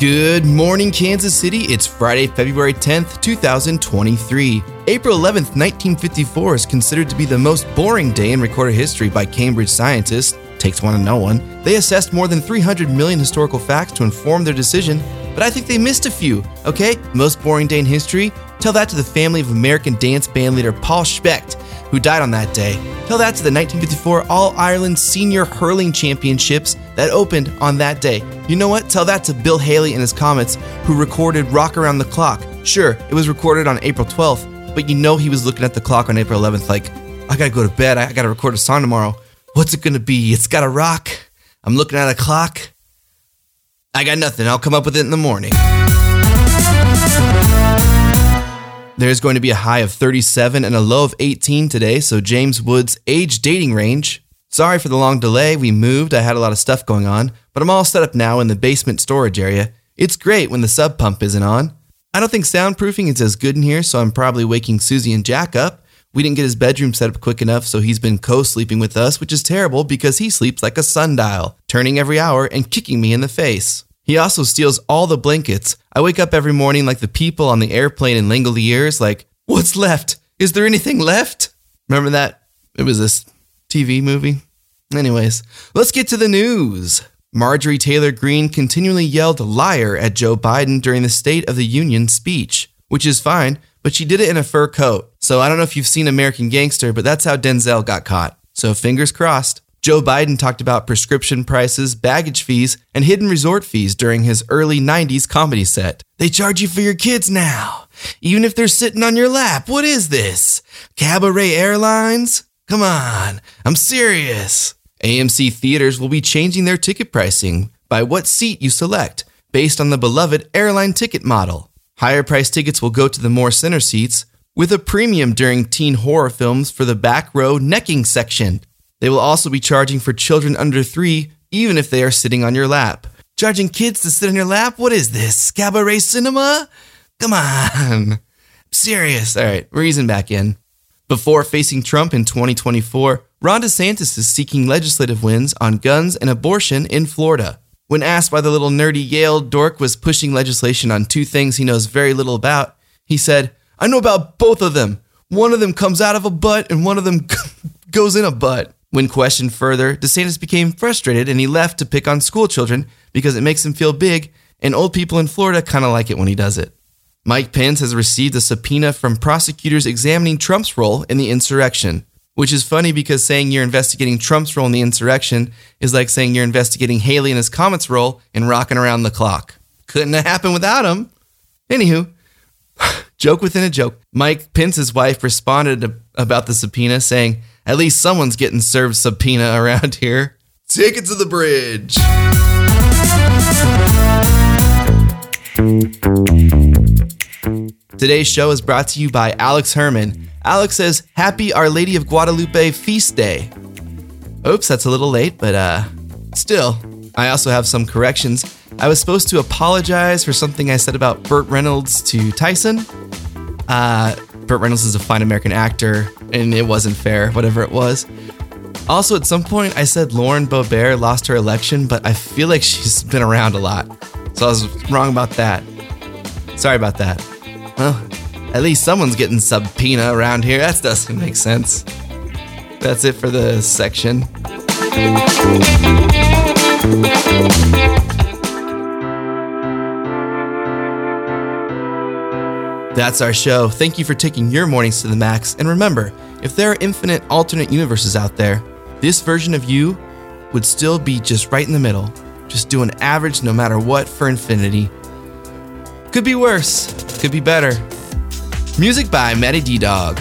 Good morning, Kansas City. It's Friday, February 10th, 2023. April 11th, 1954 is considered to be the most boring day in recorded history by Cambridge scientists. Takes one to know one. They assessed more than 300 million historical facts to inform their decision, but I think they missed a few, okay? Most boring day in history? Tell that to the family of American dance band leader Paul Specht, who died on that day. Tell that to the 1954 All Ireland Senior Hurling Championships that opened on that day. You know what? Tell that to Bill Haley and his Comets, who recorded Rock Around the Clock. Sure, it was recorded on April 12th, but you know he was looking at the clock on April 11th like, I gotta go to bed, I gotta record a song tomorrow. What's it gonna be? It's gotta rock. I'm looking at a clock. I got nothing, I'll come up with it in the morning. There's going to be a high of 37 and a low of 18 today, so James Woods' age dating range. Sorry for the long delay. We moved, I had a lot of stuff going on, but I'm all set up now in the basement storage area. It's great when the sub pump isn't on. I don't think soundproofing is as good in here, so I'm probably waking Susie and Jack up. We didn't get his bedroom set up quick enough, so he's been co sleeping with us, which is terrible because he sleeps like a sundial, turning every hour and kicking me in the face. He also steals all the blankets. I wake up every morning like the people on the airplane in Langoliers, like, what's left? Is there anything left? Remember that? It was this TV movie. Anyways, let's get to the news. Marjorie Taylor Greene continually yelled liar at Joe Biden during the State of the Union speech, which is fine, but she did it in a fur coat. So I don't know if you've seen American Gangster, but that's how Denzel got caught. So fingers crossed. Joe Biden talked about prescription prices, baggage fees, and hidden resort fees during his early 90s comedy set. They charge you for your kids now, even if they're sitting on your lap. What is this? Cabaret Airlines? Come on, I'm serious. AMC theaters will be changing their ticket pricing by what seat you select, based on the beloved airline ticket model. Higher price tickets will go to the more center seats, with a premium during teen horror films for the back row necking section. They will also be charging for children under three, even if they are sitting on your lap. Charging kids to sit on your lap? What is this? Cabaret cinema? Come on. Serious. All right, we're easing back in. Before facing Trump in 2024, Ron DeSantis is seeking legislative wins on guns and abortion in Florida. When asked why the little nerdy Yale dork was pushing legislation on two things he knows very little about, he said, I know about both of them. One of them comes out of a butt and one of them goes in a butt. When questioned further, DeSantis became frustrated and he left to pick on school children because it makes him feel big, and old people in Florida kind of like it when he does it. Mike Pence has received a subpoena from prosecutors examining Trump's role in the insurrection, which is funny because saying you're investigating Trump's role in the insurrection is like saying you're investigating Haley and his Comets role in rocking around the clock. Couldn't have happened without him. Anywho, joke within a joke. Mike Pence's wife responded about the subpoena saying, at least someone's getting served subpoena around here. Take it to the bridge. Today's show is brought to you by Alex Herman. Alex says, Happy Our Lady of Guadalupe Feast Day. Oops, that's a little late, but uh, still. I also have some corrections. I was supposed to apologize for something I said about Burt Reynolds to Tyson. Uh, Burt Reynolds is a fine American actor, and it wasn't fair, whatever it was. Also, at some point, I said Lauren Boebert lost her election, but I feel like she's been around a lot. So I was wrong about that. Sorry about that. Well, at least someone's getting subpoena around here. That doesn't make sense. That's it for the section. That's our show. Thank you for taking your mornings to the max. And remember, if there are infinite alternate universes out there, this version of you would still be just right in the middle, just doing average no matter what for infinity. Could be worse, could be better. Music by Matty D Dog.